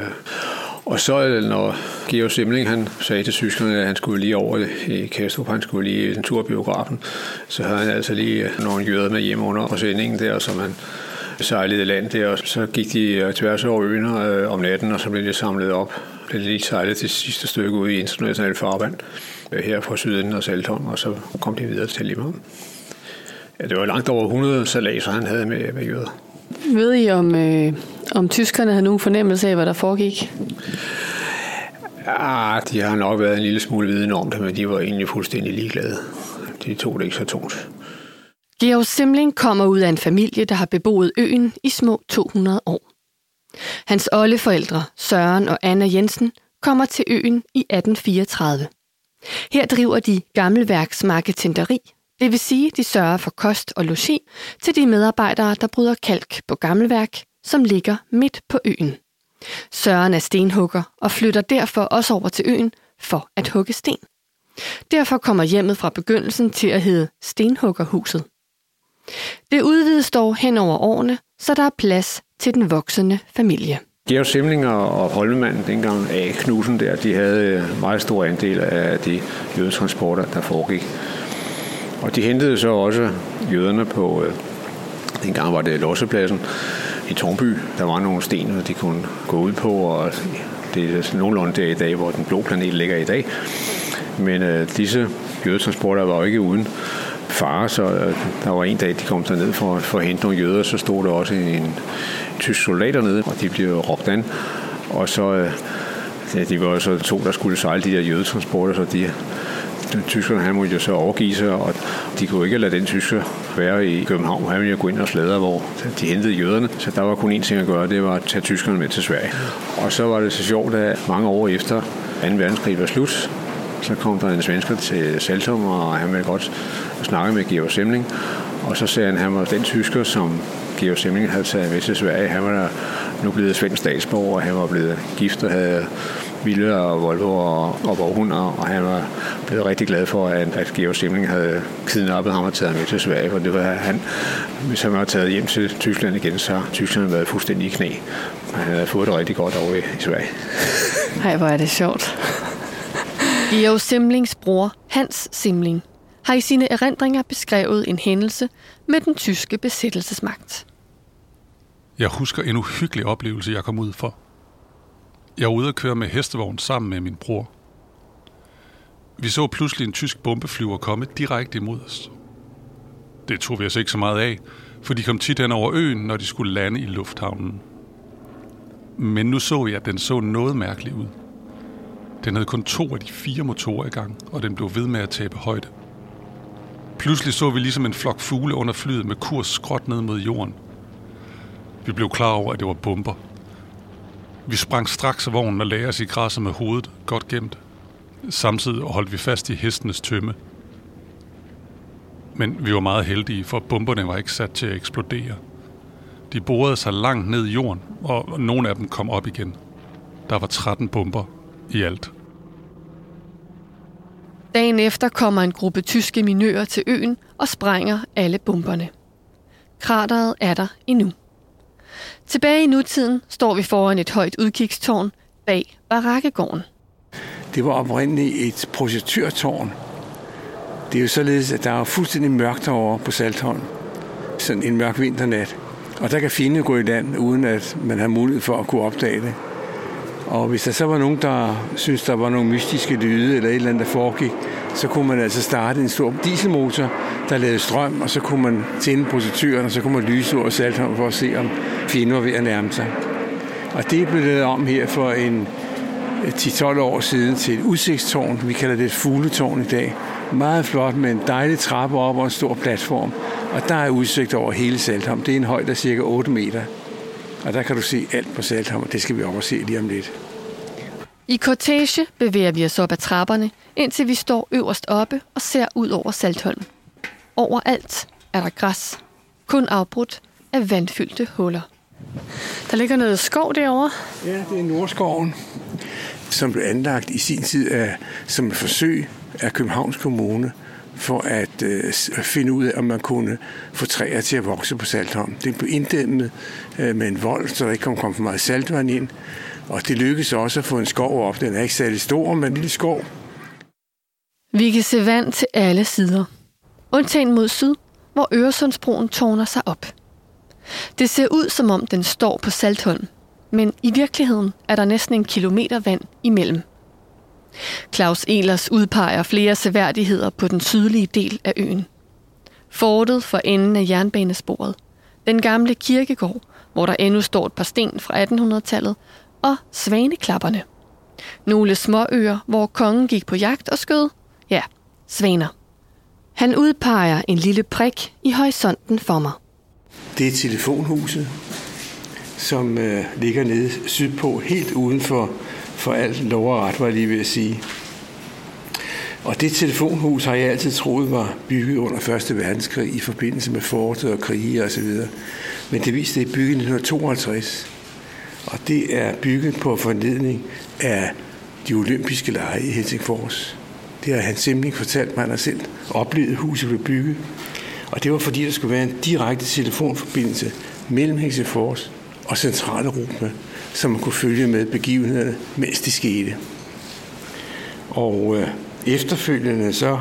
Og så øh, når Georg Simling han sagde til tyskerne, at han skulle lige over i Kastrup, han skulle lige en tur biografen, så havde han altså lige nogle jøder med hjem under forsendingen der, som han sejlede land der, og så gik de øh, tværs over øen øh, om natten, og så blev de samlet op. Blev lige sejlet til sidste stykke ud i internationalt farvand øh, her fra syden og Salton, og så kom de videre til Limhamn. Ja, det var langt over 100 salaser, han havde med, med jøder. Ved I, om, øh, om tyskerne havde nogen fornemmelse af, hvad der foregik? Ja, de har nok været en lille smule viden om det, men de var egentlig fuldstændig ligeglade. De tog det ikke så tungt. Georg Simling kommer ud af en familie, der har beboet øen i små 200 år. Hans oldeforældre, Søren og Anna Jensen, kommer til øen i 1834. Her driver de gammelværksmarketenteri, det vil sige, de sørger for kost og logi til de medarbejdere, der bryder kalk på gammelværk, som ligger midt på øen. Søren er stenhugger og flytter derfor også over til øen for at hugge sten. Derfor kommer hjemmet fra begyndelsen til at hedde Stenhuggerhuset. Det udvides dog hen over årene, så der er plads til den voksende familie. Georg Simling og Holmemand, dengang A. Knudsen der, de havde øh, meget stor andel af de jødetransporter, der foregik. Og de hentede så også jøderne på, øh, dengang var det Lossepladsen i Tornby. Der var nogle sten, de kunne gå ud på, og det er nogenlunde der i dag, hvor den blå planet ligger i dag. Men øh, disse jødetransporter var jo ikke uden fare, så øh, der var en dag, de kom ned for, for at hente nogle jøder, så stod der også en, tysk soldat dernede, og de blev råbt an. Og så, øh, ja, de var så to, der skulle sejle de der jødetransporter, så de, tyskerne han måtte jo så overgive sig, og de kunne ikke lade den tysker være i København. Han ville jo gå ind og sladre, hvor de hentede jøderne. Så der var kun én ting at gøre, det var at tage tyskerne med til Sverige. Og så var det så sjovt, at mange år efter 2. verdenskrig var slut, så kom der en svensker til Saltum, og han ville godt snakke med Georg Semling. Og så sagde han, at han var den tysker, som Georg Semling havde taget med til Sverige. Han var nu blevet svensk statsborger, og han var blevet gift og havde Ville og Volvo og, og Vorhund, og han var blevet rigtig glad for, at, at Georg Simling havde kidnappet ham og taget ham med til Sverige, for det var han, hvis han var taget hjem til Tyskland igen, så Tyskland havde været fuldstændig i knæ. Han havde fået det rigtig godt over i, i Sverige. Nej, hvor er det sjovt. Georg Simlings bror, Hans Simling, har i sine erindringer beskrevet en hændelse med den tyske besættelsesmagt. Jeg husker en uhyggelig oplevelse, jeg kom ud for. Jeg var ude at køre med hestevogn sammen med min bror. Vi så pludselig en tysk bombeflyver komme direkte imod os. Det tog vi os ikke så meget af, for de kom tit hen over øen, når de skulle lande i lufthavnen. Men nu så jeg, at den så noget mærkelig ud. Den havde kun to af de fire motorer i gang, og den blev ved med at tabe højde. Pludselig så vi ligesom en flok fugle under flyet med kurs skråt ned mod jorden. Vi blev klar over, at det var bomber. Vi sprang straks af vognen og lagde os i græsset med hovedet godt gemt. Samtidig holdt vi fast i hestenes tømme. Men vi var meget heldige, for bomberne var ikke sat til at eksplodere. De borede sig langt ned i jorden, og nogle af dem kom op igen. Der var 13 bomber i alt. Dagen efter kommer en gruppe tyske minører til øen og sprænger alle bomberne. Krateret er der endnu. Tilbage i nutiden står vi foran et højt udkigstårn bag Barakkegården. Det var oprindeligt et projektørtårn. Det er jo således, at der er fuldstændig mørkt over på Saltholm. Sådan en mørk vinternat. Og der kan fjenden gå i land, uden at man har mulighed for at kunne opdage det. Og hvis der så var nogen, der synes der var nogle mystiske lyde eller et eller andet, der foregik, så kunne man altså starte en stor dieselmotor, der lavede strøm, og så kunne man tænde projektøren, og så kunne man lyse over Saltholm for at se, om fjenden var ved at nærme sig. Og det blev lavet om her for en 10-12 år siden til et udsigtstårn. Vi kalder det et fugletårn i dag, Meget flot med en dejlig trappe op og en stor platform. Og der er udsigt over hele Saltholm. Det er en højde af cirka 8 meter. Og der kan du se alt på Saltholm, og det skal vi op og se lige om lidt. I kortege bevæger vi os op ad trapperne, indtil vi står øverst oppe og ser ud over Saltholm. Overalt er der græs, kun afbrudt af vandfyldte huller. Der ligger noget skov derovre. Ja, det er Nordskoven, som blev anlagt i sin tid af, som et forsøg af Københavns Kommune for at øh, finde ud af, om man kunne få træer til at vokse på Saltholm. Det blev inddæmmet øh, med en vold, så der ikke kom, kom for meget saltvand ind. Og det lykkedes også at få en skov op. Den er ikke særlig stor, men en lille skov. Vi kan se vand til alle sider. Undtagen mod syd, hvor Øresundsbroen tårner sig op. Det ser ud, som om den står på Saltholm, men i virkeligheden er der næsten en kilometer vand imellem. Claus Elers udpeger flere seværdigheder på den sydlige del af øen. Fortet for enden af jernbanesporet, den gamle kirkegård, hvor der endnu står et par sten fra 1800-tallet, og svaneklapperne. Nogle småøer, hvor kongen gik på jagt og skød, ja, svaner. Han udpeger en lille prik i horisonten for mig. Det er telefonhuset, som øh, ligger nede sydpå, helt uden for, for alt lov og ret, var jeg lige ved at sige. Og det telefonhus har jeg altid troet var bygget under 1. verdenskrig i forbindelse med fortet og krige osv. Men det viste, det er bygget i 1952. Og det er bygget på fornedning af de olympiske lege i Helsingfors. Det har han simpelthen fortalt mig, han har selv oplevet, huset blev bygget. Og det var fordi, der skulle være en direkte telefonforbindelse mellem Helsingfors og Centraleuropa, så man kunne følge med begivenhederne, mens de skete. Og øh, efterfølgende så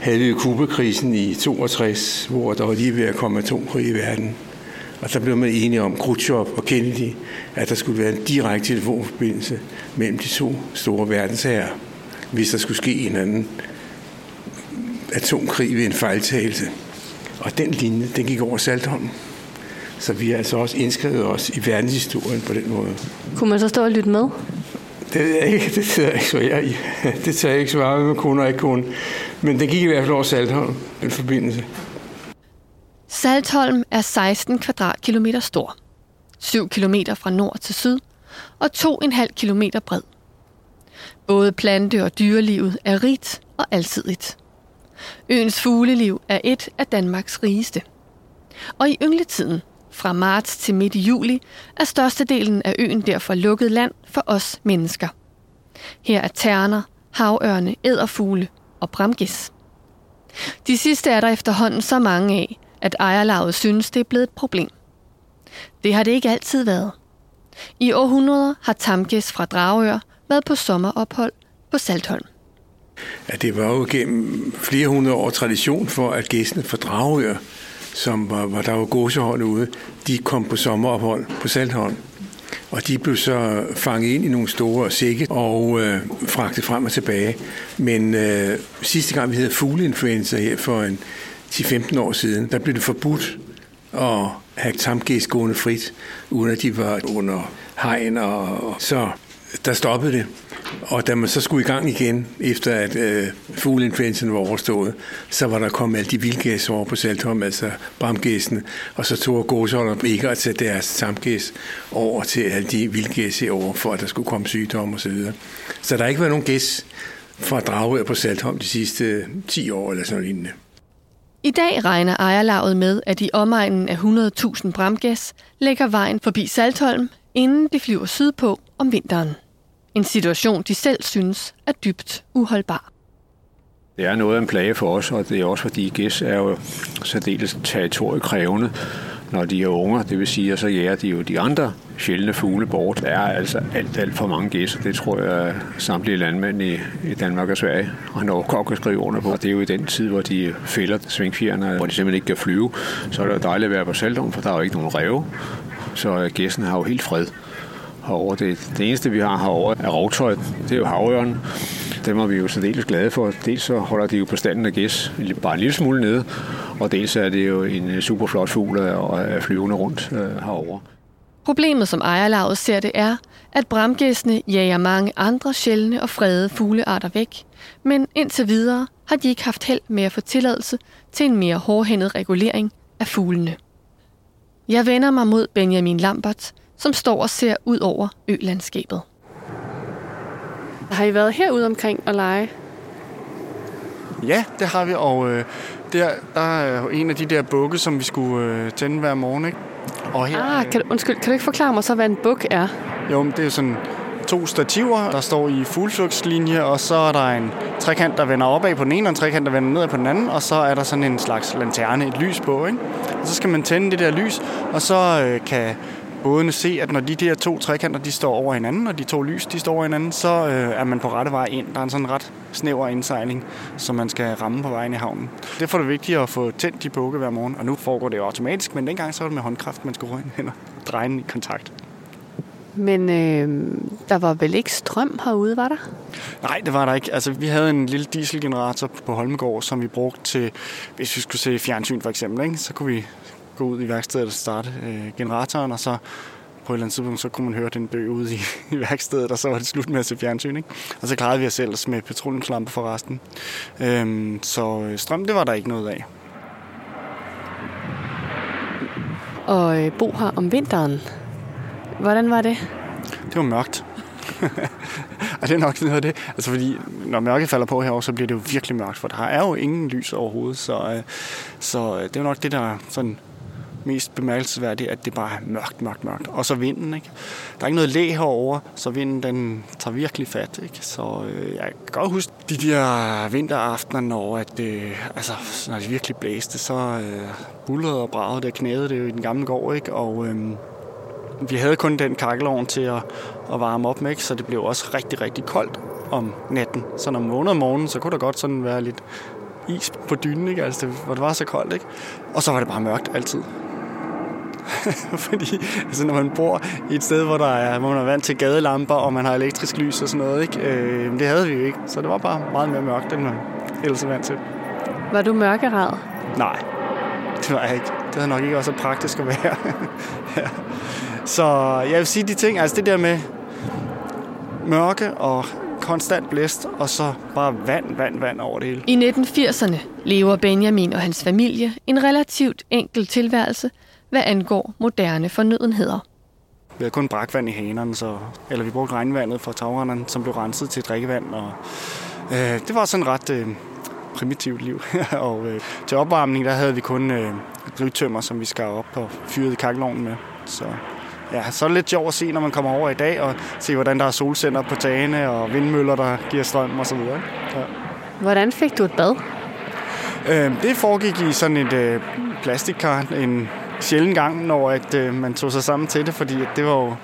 havde vi Kubakrisen i 62, hvor der var lige ved at komme atomkrig i verden. Og der blev man enige om, Khrushchev og Kennedy, at der skulle være en direkte telefonforbindelse mellem de to store verdensherrer, hvis der skulle ske en anden atomkrig ved en fejltagelse. Og den linje, den gik over Saltholm. Så vi har altså også indskrevet os i verdenshistorien på den måde. Kunne man så stå og lytte med? Det ved jeg ikke, det tager jeg ikke svare. Det tager jeg ikke svare med kunne og ikke kunne. Men den gik i hvert fald over Saltholm, en forbindelse. Saltholm er 16 kvadratkilometer stor. 7 kilometer fra nord til syd og 2,5 kilometer bred. Både plante- og dyrelivet er rigt og alsidigt. Øens fugleliv er et af Danmarks rigeste. Og i yngletiden, fra marts til midt i juli, er størstedelen af øen derfor lukket land for os mennesker. Her er terner, havørne, æderfugle og bramgis. De sidste er der efterhånden så mange af, at ejerlaget synes, det er blevet et problem. Det har det ikke altid været. I århundreder har tamgæs fra Dragør været på sommerophold på Saltholm. Ja, det var jo gennem flere hundrede år tradition for, at gæstene fra Dragør, som var, var der var gåsehold ude, de kom på sommerophold på Saltholm. Og de blev så fanget ind i nogle store sække og øh, fragtet frem og tilbage. Men øh, sidste gang vi havde fugleinfluenza her for en 10-15 år siden, der blev det forbudt at have tamgæs gående frit, uden at de var under hegn, og så der stoppede det. Og da man så skulle i gang igen, efter at øh, fugleinfluenzaen var overstået, så var der kommet alle de vildgæs over på Saltholm, altså bramgæsene, og så tog gåsholderne ikke at tage deres tamgæs over til alle de vildgæs over, for at der skulle komme sygdomme og så videre. Så der har ikke været nogen gæs fra Dragør på Saltholm de sidste øh, 10 år eller sådan lignende. I dag regner ejerlaget med, at i omegnen af 100.000 bramgæs lægger vejen forbi Saltholm, inden de flyver sydpå om vinteren. En situation, de selv synes er dybt uholdbar. Det er noget af en plage for os, og det er også fordi gæs er jo særdeles territoriekrævende, når de er unger. Det vil sige, at så jæger de jo de andre sjældne fugle bort. Der er altså alt, alt for mange gæs, og det tror jeg samtlige landmænd i, i Danmark og Sverige og nok godt kan skrive under på. Det er jo i den tid, hvor de fælder svingfjerne, hvor de simpelthen ikke kan flyve. Så er det jo dejligt at være på Saldum, for der er jo ikke nogen ræve. Så gæsten har jo helt fred herovre. Det, det eneste, vi har herovre, er rovtøj. Det er jo havørnen. Dem er vi jo særdeles glade for. Dels så holder de jo bestanden af gæs bare en lille smule nede, og dels er det jo en øh, super flot fugl at flyvende rundt øh, herovre. Problemet, som ejerlaget ser det, er, at bramgæsene jager mange andre sjældne og fredede fuglearter væk, men indtil videre har de ikke haft held med at få tilladelse til en mere hårdhændet regulering af fuglene. Jeg vender mig mod Benjamin Lambert, som står og ser ud over ølandskabet. Har I været herude omkring og lege? Ja, det har vi, og øh, der, der er jo en af de der bukke, som vi skulle øh, tænde hver morgen, ikke? Og her, Ah, kan du, undskyld, kan du ikke forklare mig så, hvad en buk er? Jo, men det er sådan to stativer, der står i fugleflugtslinje, og så er der en trekant, der vender opad på den ene, og en trekant, der vender nedad på den anden, og så er der sådan en slags lanterne, et lys på, ikke? Og så skal man tænde det der lys, og så øh, kan bådene se, at når de der to trekanter, de står over hinanden, og de to lys, de står over hinanden, så øh, er man på rette vej ind. Der er en sådan ret snæver indsejling, som man skal ramme på vejen i havnen. Derfor er det vigtigt at få tændt de bukke hver morgen, og nu foregår det jo automatisk, men dengang så var det med håndkraft, man skulle røge hen og dreje den i kontakt. Men øh, der var vel ikke strøm herude, var der? Nej, det var der ikke. Altså, vi havde en lille dieselgenerator på Holmegård, som vi brugte til, hvis vi skulle se fjernsyn for eksempel, ikke? så kunne vi gå ud i værkstedet og starte øh, generatoren, og så på et eller andet tidspunkt, så kunne man høre den dø ude i, i værkstedet, og så var det slut med at se fjernsyn. Ikke? Og så klarede vi os selv med petroleumslamper for resten. Øhm, så øh, strøm, det var der ikke noget af. Og øh, bo her om vinteren. Hvordan var det? Det var mørkt. og det er nok noget af det. Altså fordi, når mørket falder på herovre, så bliver det jo virkelig mørkt, for der er jo ingen lys overhovedet. Så, øh, så det er jo nok det, der er sådan mest bemærkelsesværdigt, at det bare er mørkt, mørkt, mørkt. Og så vinden, ikke? Der er ikke noget læ herover, så vinden den tager virkelig fat, ikke? Så øh, jeg kan godt huske de der vinteraftener, når, at, øh, altså, når det virkelig blæste, så øh, bullerede og bragede det og knæede det jo i den gamle gård, ikke? Og øh, vi havde kun den kakkelovn til at, at varme op med, ikke? så det blev også rigtig, rigtig koldt om natten. Så når man vågnede om morgenen, så kunne der godt sådan være lidt is på dynen, ikke? Altså, det, hvor det var så koldt. Ikke? Og så var det bare mørkt altid. Fordi altså, når man bor i et sted, hvor, der er, hvor man er vant til gadelamper, og man har elektrisk lys og sådan noget, ikke? Øh, det havde vi jo ikke. Så det var bare meget mere mørkt, end man ellers er vant til. Var du mørkerad? Nej, det var jeg ikke. Det havde nok ikke været så praktisk at være. ja. Så jeg vil sige de ting, altså det der med mørke og konstant blæst, og så bare vand, vand, vand over det hele. I 1980'erne lever Benjamin og hans familie en relativt enkel tilværelse, hvad angår moderne fornødenheder. Vi havde kun brakvand i hanerne, så, eller vi brugte regnvandet fra tagrenderne, som blev renset til drikkevand. Og, øh, det var sådan ret øh, primitivt liv. og øh, til opvarmning, der havde vi kun øh, drivtømmer, som vi skar op og fyrede kakkelovnen med. Så ja, så er det lidt sjovt at se, når man kommer over i dag, og se, hvordan der er solcenter på tagene, og vindmøller, der giver strøm og så videre. Ja. Hvordan fik du et bad? Øh, det foregik i sådan et øh, plastikkar en sjælden gang, når at, øh, man tog sig sammen til det, fordi at det var jo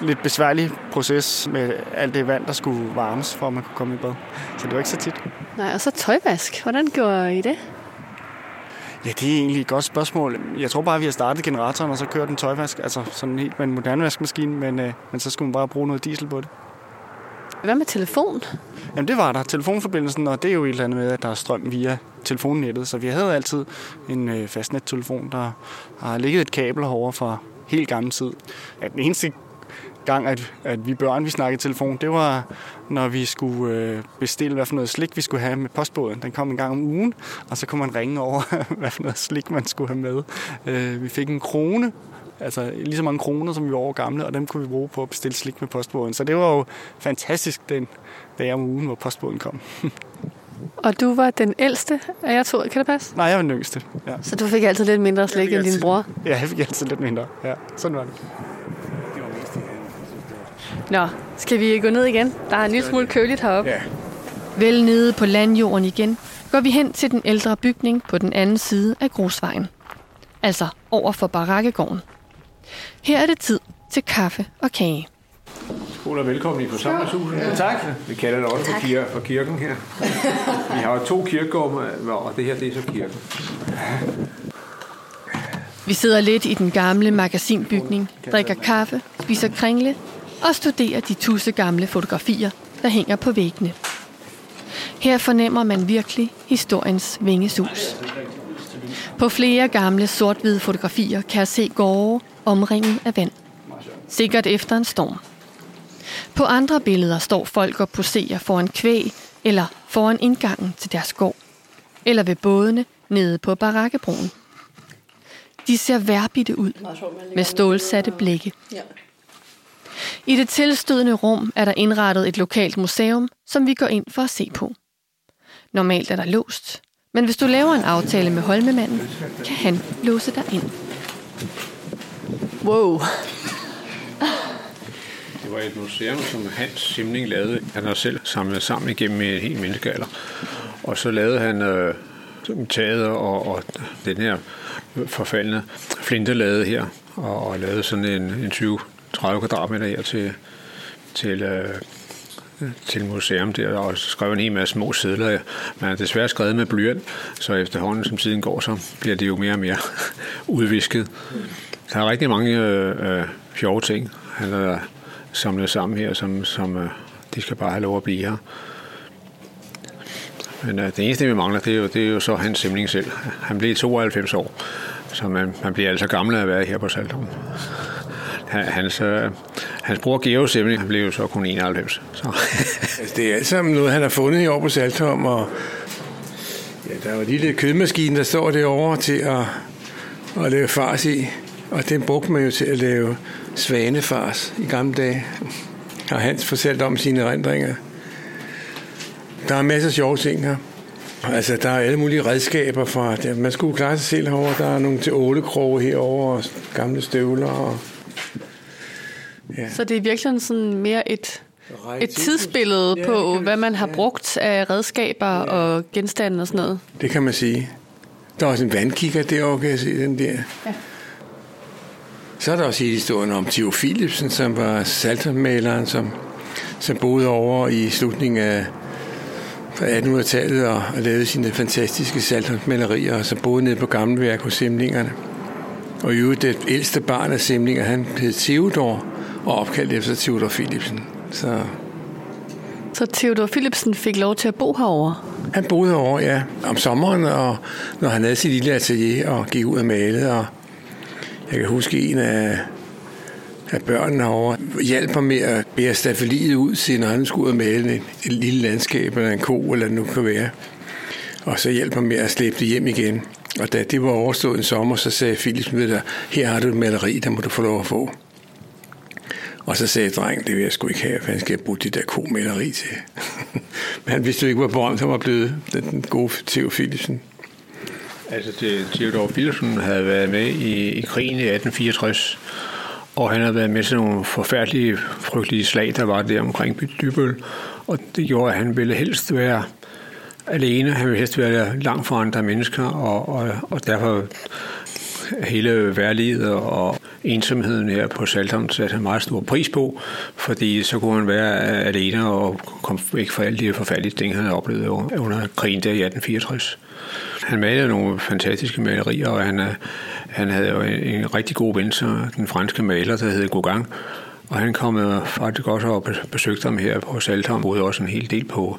lidt besværlig proces med alt det vand, der skulle varmes, for at man kunne komme i bad. Så det var ikke så tit. Nej, og så tøjvask. Hvordan gjorde I det? Ja, det er egentlig et godt spørgsmål. Jeg tror bare, at vi har startet generatoren, og så kørte den tøjvask. Altså sådan helt med en moderne vaskemaskine, men, øh, men så skulle man bare bruge noget diesel på det. Hvad med telefon? Jamen det var der. Telefonforbindelsen, og det er jo et eller andet med, at der er strøm via telefonnettet. Så vi havde altid en øh, fastnettelefon, der har ligget et kabel herovre fra helt gammel tid. At den eneste gang, at, at vi børn vi snakkede telefon, det var, når vi skulle øh, bestille, hvad for noget slik vi skulle have med postbåden. Den kom en gang om ugen, og så kunne man ringe over, hvad for noget slik man skulle have med. Øh, vi fik en krone, altså lige så mange kroner, som vi var over gamle, og dem kunne vi bruge på at bestille slik med postbåden. Så det var jo fantastisk den dag om ugen, hvor postbåden kom. Og du var den ældste af jer to, kan det passe? Nej, jeg var den yngste. Ja. Så du fik altid lidt mindre slik end din bror? Ja, jeg fik altid lidt mindre. Ja, sådan var det. Nå, skal vi gå ned igen? Der er en lille smule køligt heroppe. Ja. Vel nede på landjorden igen, går vi hen til den ældre bygning på den anden side af grusvejen. Altså over for barakkegården. Her er det tid til kaffe og kage. Skål og velkommen i forsamlingshuset. Ja, tak. Vi kalder det også for, kir- for kirken her. Vi har jo to kirkegårde, og det her det er så kirken. Vi sidder lidt i den gamle magasinbygning, drikker kaffe, spiser kringle og studerer de tusse gamle fotografier, der hænger på væggene. Her fornemmer man virkelig historiens vingesus. På flere gamle sort-hvide fotografier kan jeg se gårde omringet af vand. Sikkert efter en storm. På andre billeder står folk og poserer foran kvæg eller foran indgangen til deres gård, eller ved bådene nede på Barakkebroen. De ser værbitte ud, med stålsatte blikke. I det tilstødende rum er der indrettet et lokalt museum, som vi går ind for at se på. Normalt er der låst, men hvis du laver en aftale med Holmemanden, kan han låse dig ind. Wow. Det var et museum, som Hans Simning lavede. Han har selv samlet sammen igennem en hel menneskealder. Og så lavede han øh, taget og, og den her forfaldende flintelade her, og, og lavede sådan en, en 20-30 kvadratmeter her til, til, øh, til museum der, og skrev en hel masse små sædler. Man er desværre skrevet med blyant, så efterhånden som tiden går, så bliver det jo mere og mere udvisket. Der er rigtig mange øh, øh, sjove ting, han har samlet sammen her, som, som øh, de skal bare have lov at blive her. Men øh, det eneste, vi mangler, det er, jo, det er jo så hans simling selv. Han blev 92 år, så man, man bliver altså gammel af at være her på Saltum. Hans, øh, hans bror Geo Simling, han blev jo så kun 91. Så. altså, det er alt sammen noget, han har fundet i år på Saltum, og ja, der er jo en lille kødmaskine, der står derovre til at, at lave fars i. Og den brugte man jo til at lave svanefars i gamle dage. Har Hans fortalt om sine erindringer. Der er masser af sjove ting her. Altså, der er alle mulige redskaber fra... Man skulle klare sig selv herovre. Der er nogle til ålekroge herovre, og gamle støvler. Og, ja. Så det er virkelig sådan mere et, et tidsbillede ja, på, hvad man har ja. brugt af redskaber ja. og genstande og sådan noget. Det kan man sige. Der er også en vandkigger derovre, kan jeg se den der. Ja. Så er der også historien om Theo Philipsen, som var saltermaleren, som, som boede over i slutningen af 1800-tallet og, og lavede sine fantastiske saltermalerier, og som boede nede på Gammelværk hos Simlingerne. Og i øvrigt, det ældste barn af Simlinger, han hed Theodor, og opkaldt efter Theodor Philipsen. Så så Theodor Philipsen fik lov til at bo herovre? Han boede herovre, ja. Om sommeren, og når han havde sit lille atelier og gik ud og malede. Og jeg kan huske en af, af børnene herovre hjalp mig med at bære stafeliet ud til, når han skulle ud og male et, et lille landskab, eller en ko, eller nu kan være. Og så hjalp mig med at slæbe det hjem igen. Og da det var overstået en sommer, så sagde Philip med dig, her har du et maleri, der må du få lov at få. Og så sagde drengen, det vil jeg sgu ikke have, for han skal bruge det der komaleri til. Men han vidste jo ikke, hvor berømt han var blevet, den gode Theo Philipsen. Altså, Theodor Petersen havde været med i, i krigen i 1864, og han havde været med til nogle forfærdelige, frygtelige slag, der var der omkring Dybøl, og det gjorde, at han ville helst være alene, han ville helst være langt fra andre mennesker, og, og, og derfor hele værlivet og ensomheden her på Saltholm satte han meget stor pris på, fordi så kunne han være alene og komme væk fra alle de forfærdelige ting, han havde oplevet under krigen der i 1864. Han malede nogle fantastiske malerier, og han, han havde jo en, en rigtig god ven, så den franske maler, der hed Gauguin, og han kom øh, faktisk også og besøgte ham her på Saltholm, boede også en hel del på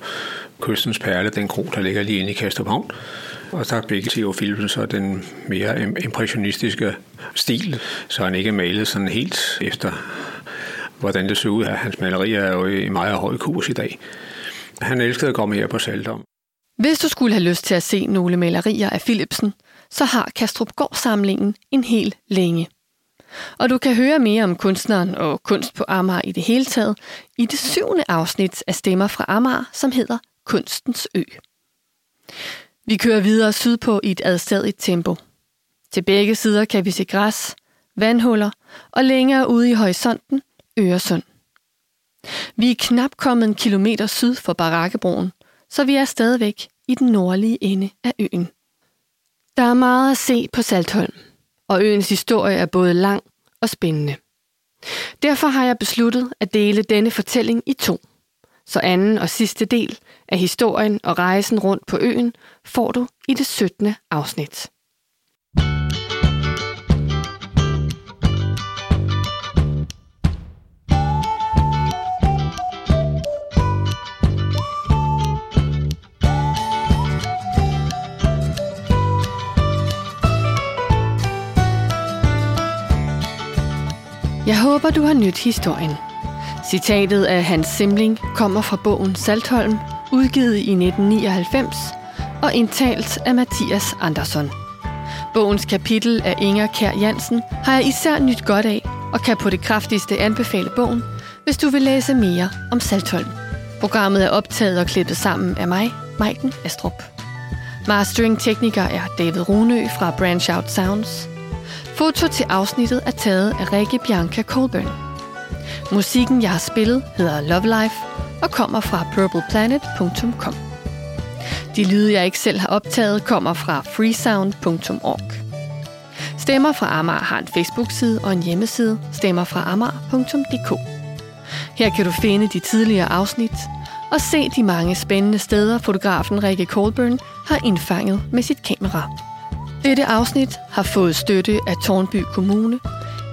Kystens Perle, den kro, der ligger lige inde i Kastrup Havn. Og så fik Theo Philipsen så den mere impressionistiske stil, så han ikke malede sådan helt efter, hvordan det så ud. Hans malerier er jo i meget høj kurs i dag. Han elskede at komme her på Saltholm. Hvis du skulle have lyst til at se nogle malerier af Philipsen, så har Kastrup samlingen en hel længe. Og du kan høre mere om kunstneren og kunst på Amager i det hele taget i det syvende afsnit af Stemmer fra Amager, som hedder Kunstens Ø. Vi kører videre sydpå i et adstadigt tempo. Til begge sider kan vi se græs, vandhuller og længere ude i horisonten Øresund. Vi er knap kommet en kilometer syd for Barakkebroen, så vi er stadigvæk i den nordlige ende af øen. Der er meget at se på Saltholm, og øens historie er både lang og spændende. Derfor har jeg besluttet at dele denne fortælling i to. Så anden og sidste del af historien og rejsen rundt på øen får du i det 17. afsnit. Jeg håber, du har nyt historien. Citatet af Hans Simling kommer fra bogen Saltholm udgivet i 1999 og indtalt af Mathias Andersson. Bogens kapitel af Inger Kær Jansen har jeg især nyt godt af, og kan på det kraftigste anbefale bogen, hvis du vil læse mere om Saltholm. Programmet er optaget og klippet sammen af mig, Maiken Astrup. Mastering-tekniker er David Runø fra Branch Out Sounds. Foto til afsnittet er taget af Rikke Bianca Colburn. Musikken, jeg har spillet, hedder Love Life og kommer fra purpleplanet.com. De lyde, jeg ikke selv har optaget, kommer fra freesound.org. Stemmer fra Amager har en Facebook-side og en hjemmeside, stemmerfraamager.dk. Her kan du finde de tidligere afsnit og se de mange spændende steder, fotografen Rikke Colburn har indfanget med sit kamera. Dette afsnit har fået støtte af Tornby Kommune,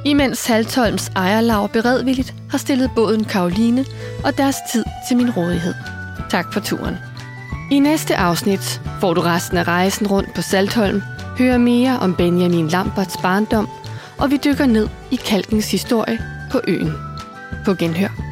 imens Saltholms ejerlag beredvilligt har stillet båden Karoline og deres tid til min rådighed. Tak for turen. I næste afsnit får du resten af rejsen rundt på Saltholm, høre mere om Benjamin Lamberts barndom, og vi dykker ned i kalkens historie på øen. På genhør.